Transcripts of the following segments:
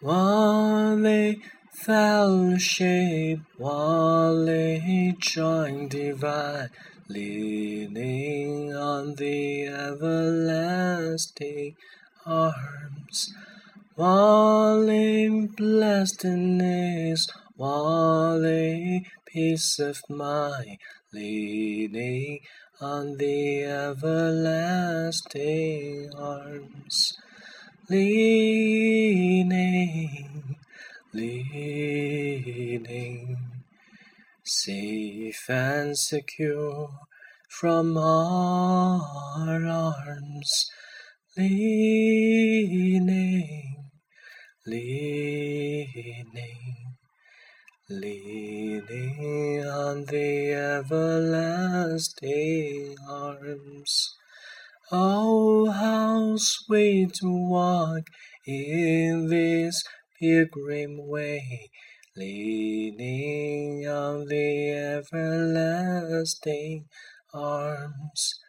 They fellowship, while they join divine, leaning on the everlasting arms. In blessedness, in peace of mind, leaning on the everlasting arms. Leaning, leaning, safe and secure from our arms. Leaning, leaning, leaning on the everlasting arms. Oh, sweet to walk in this pilgrim way, leaning on the everlasting arms.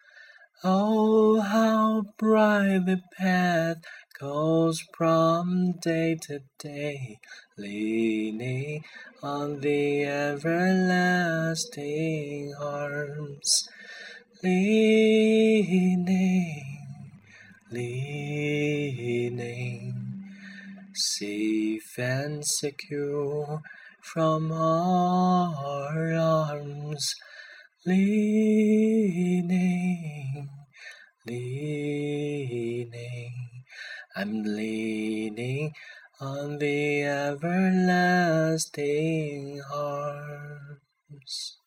Oh, how bright the path goes from day to day, leaning on the everlasting arms. Leaning, leaning, safe and secure from our arms. Leaning, leaning, I'm leaning on the everlasting arms.